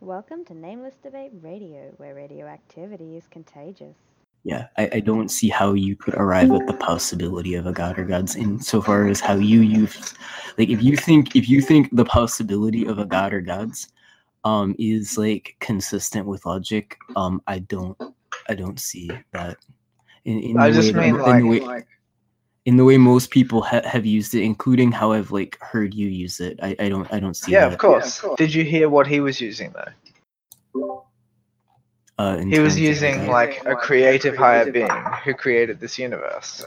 Welcome to Nameless Debate Radio, where radioactivity is contagious. Yeah, I, I don't see how you could arrive at the possibility of a god or gods insofar as how you use like if you think if you think the possibility of a god or gods um is like consistent with logic, um I don't I don't see that. In, in I just way- mean in like, the way, in the way most people ha- have used it, including how I've like heard you use it. I, I don't I don't see yeah, that. of course. Did you hear what he was using though? Uh, He was using like a creative higher being who created this universe.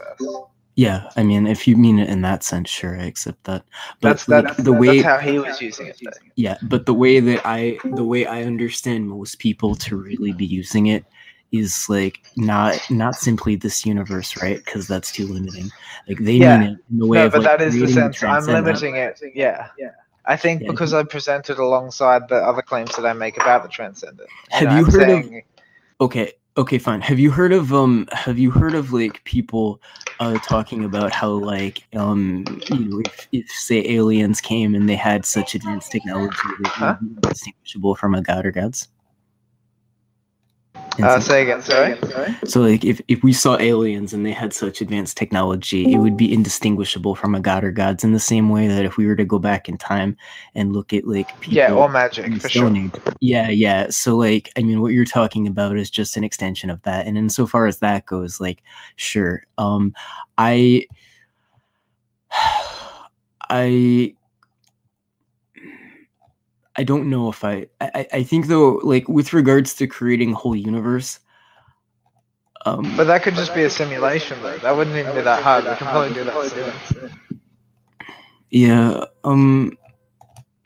Yeah, I mean, if you mean it in that sense, sure, I accept that. But That's like, that's the way, that's how he was using it. Though. yeah, but the way that I, the way I understand most people to really be using it is like not not simply this universe, right? Because that's too limiting. Like they Yeah. mean it in the way No, of but like, that is the creating sense. I'm transcendent. limiting it. Yeah. Yeah. I think Yeah. because I presented alongside the other claims that I make about the transcendent. Have know, you I'm heard of- Okay, okay, fine. Have you heard of um? Have you heard of like people uh talking about how like um you know if, if say aliens came and they had such advanced technology that Huh? would be indistinguishable from a god or gods? Uh, say again. Sorry. So like if, if we saw aliens and they had such advanced technology, it would be indistinguishable from a god or gods in the same way that if we were to go back in time and look at like people Yeah, or magic for sure. Age. Yeah, yeah. So like I mean what you're talking about is just an extension of that. And insofar as that goes, like sure. Um I I I don't know if I, I I- think though like with regards to creating a whole universe um But that could just be a simulation, though. That wouldn't even be that hard. We can probably do that soon. Yeah, um,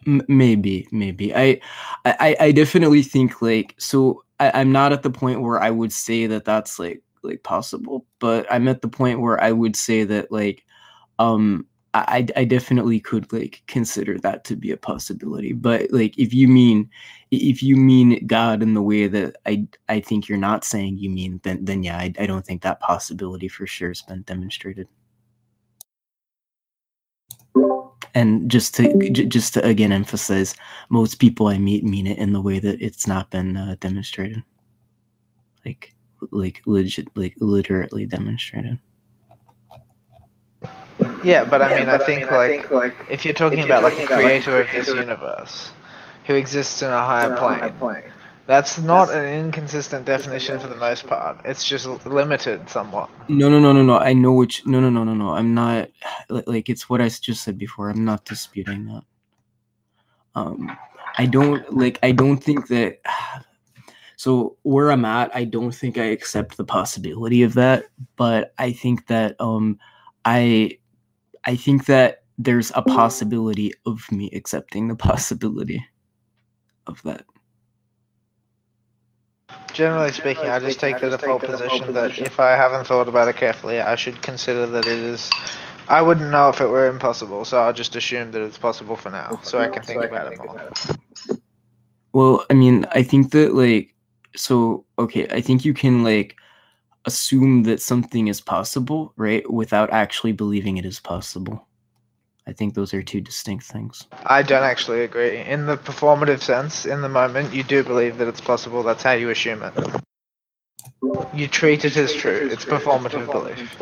m- maybe, maybe. I, I, I definitely think like so. I, I'm not at the point where I would say that that's like like possible, but I'm at the point where I would say that like, um, I I definitely could like consider that to be a possibility. But like, if you mean if you mean God in the way that I I think you're not saying you mean, then then yeah, I, I don't think that possibility for sure has been demonstrated. and just to j- just to again emphasize most people i meet mean it in the way that it's not been uh, demonstrated like like legit like literally demonstrated Yeah, but I mean, I think like if you're talking about like the creator of this universe, who exists in a higher plane, that's not an inconsistent definition for the most part. It's just limited somewhat. no no no no no. I know which no no no no no. I'm not like it's what I just said before. I'm not disputing that. Um i don't like i don't think that so where i'm at i don't think i accept the possibility of that but i think that um i i think that there's a possibility of me accepting the possibility of that Generally speaking, I just take the default position that if I haven't thought about it carefully, I should consider that it is. I wouldn't know if it were impossible, so I'll just assume that it's possible for now, so I can think about it more. Well, I mean, I think that like so okay, I think you can like assume that something is possible, right, without actually believing it is possible. I think those are two distinct things. I don't actually agree. In the performative sense, in the moment, you do believe that it's possible. That's how you assume it. You treat it as true. It's performative belief.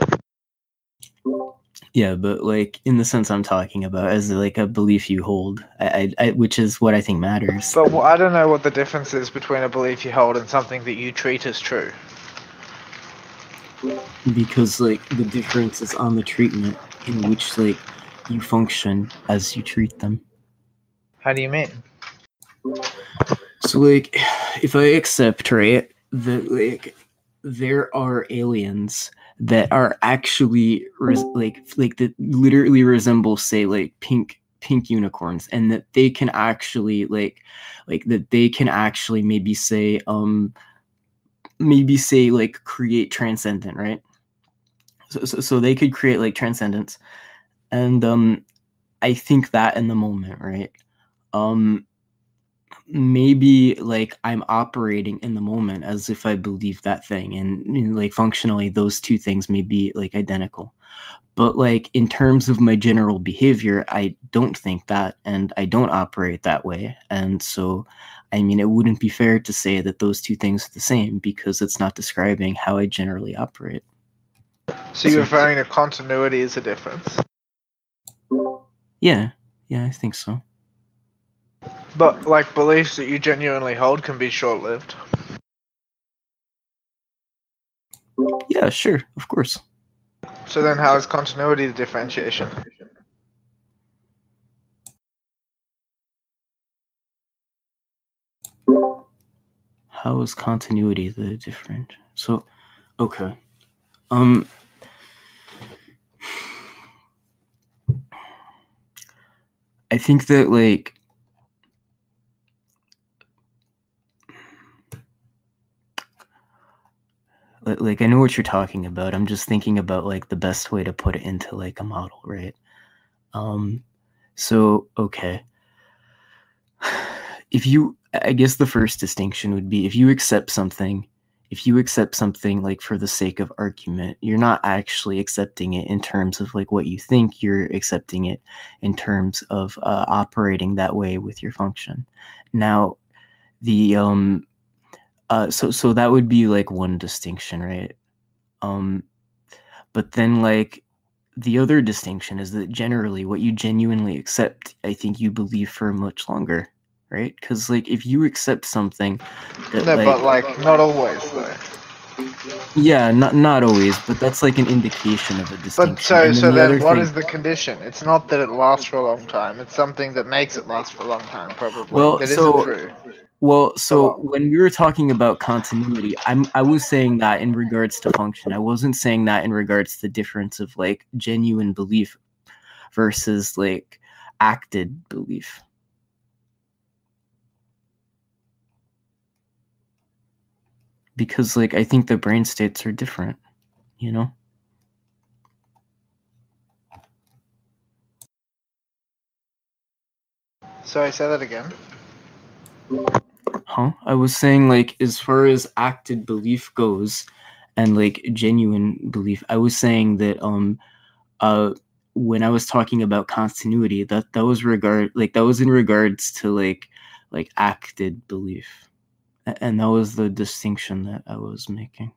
Yeah, but like in the sense I'm talking about as like a belief you hold, I, I, I which is what I think matters. But wh- I don't know what the difference is between a belief you hold and something that you treat as true. Because like the difference is on the treatment in which like you function as you treat them. How do you mean? So like if I accept right that like there are aliens that are actually res- like like that literally resemble say like pink pink unicorns and that they can actually like like that they can actually maybe say um maybe say like create transcendent right? So, so, so they could create like transcendence. And um i think that in the moment right? Um maybe like I'm operating in the moment as if I believe that thing, and you know, like functionally, those two things may be like identical. But like in terms of my general behavior, I don't think that, and I don't operate that way. And so, I mean, it wouldn't be fair to say that those two things are the same because it's not describing how I generally operate. So you're referring to continuity as a difference. Yeah, yeah, I think so. But like beliefs that you genuinely hold can be short-lived. Yeah, sure, of course. So then, how is continuity the differentiation? How is continuity the different? So, okay. Um, I think that like like I know what you're talking about. I'm just thinking about like the best way to put it into like a model, right? Um so okay. If you I guess the first distinction would be if you accept something, if you accept something like for the sake of argument, you're not actually accepting it in terms of like what you think, you're accepting it in terms of uh, operating that way with your function. Now, the um uh so so that would be like one distinction, right? Um but then like the other distinction is that generally what you genuinely accept, I think you believe for much longer, right? Cuz like if you accept something that No, like, but like not always though. yeah, not not always, but that's like an indication of a distinction. But so so the then, what thing- is the condition? It's not that it lasts for a long time. It's something that makes it last for a long time, probably. Well, that so- true. Well, so oh, when we were talking about continuity, I'm I was saying that in regards to function. I wasn't saying that in regards to the difference of like genuine belief versus like acted belief. Because like I think the brain states are different, you know? Sorry, say that again. Huh? I was saying like as far as acted belief goes and like genuine belief, I was saying that um uh when I was talking about continuity, that that was regard like that was in regards to like like acted belief. And that was the distinction that I was making.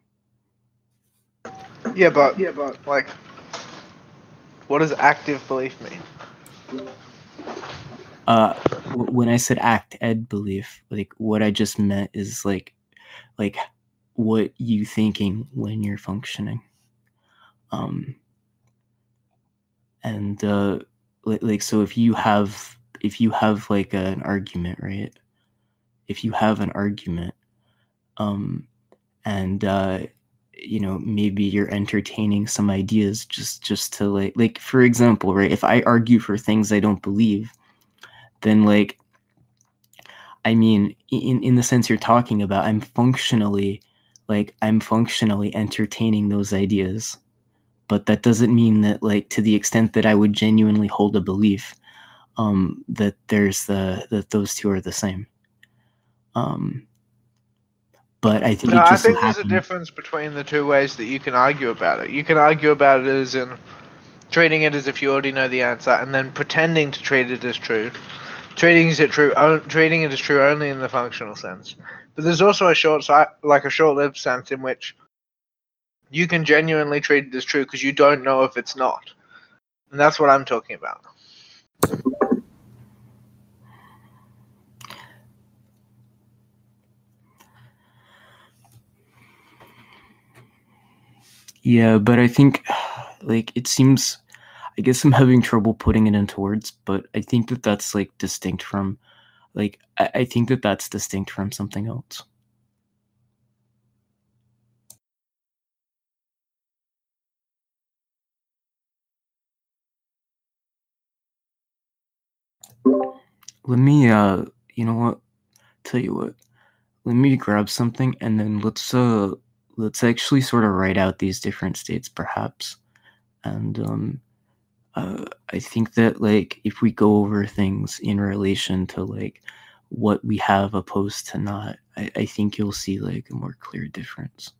Yeah, but yeah, but like, what does active belief mean? Uh when I said act ed belief, like what I just meant is like like what you thinking when you're functioning. Um and uh like, like so if you have if you have like an argument right if you have an argument um and uh you know maybe you're entertaining some ideas just just to like like for example right if i argue for things i don't believe then like i mean in in the sense you're talking about i'm functionally like i'm functionally entertaining those ideas but that doesn't mean that like to the extent that i would genuinely hold a belief um that there's the that those two are the same um but i think No, it I so think there's a difference between the two ways that you can argue about it. You can argue about it as in treating it as if you already know the answer, and then pretending to treat it as true. Treating it true, o- treating it as true only in the functional sense. But there's also a short, like a short-lived sense in which you can genuinely treat it as true because you don't know if it's not, and that's what I'm talking about. Yeah, but I think like it seems I guess I'm having trouble putting it into words, but I think that that's like distinct from like I, I think that that's distinct from something else. Let me uh you know what? Tell you what. Let me grab something and then let's uh let's actually sort of write out these different states perhaps and um uh, i think that like if we go over things in relation to like what we have opposed to not, I, I think you'll see like a more clear difference.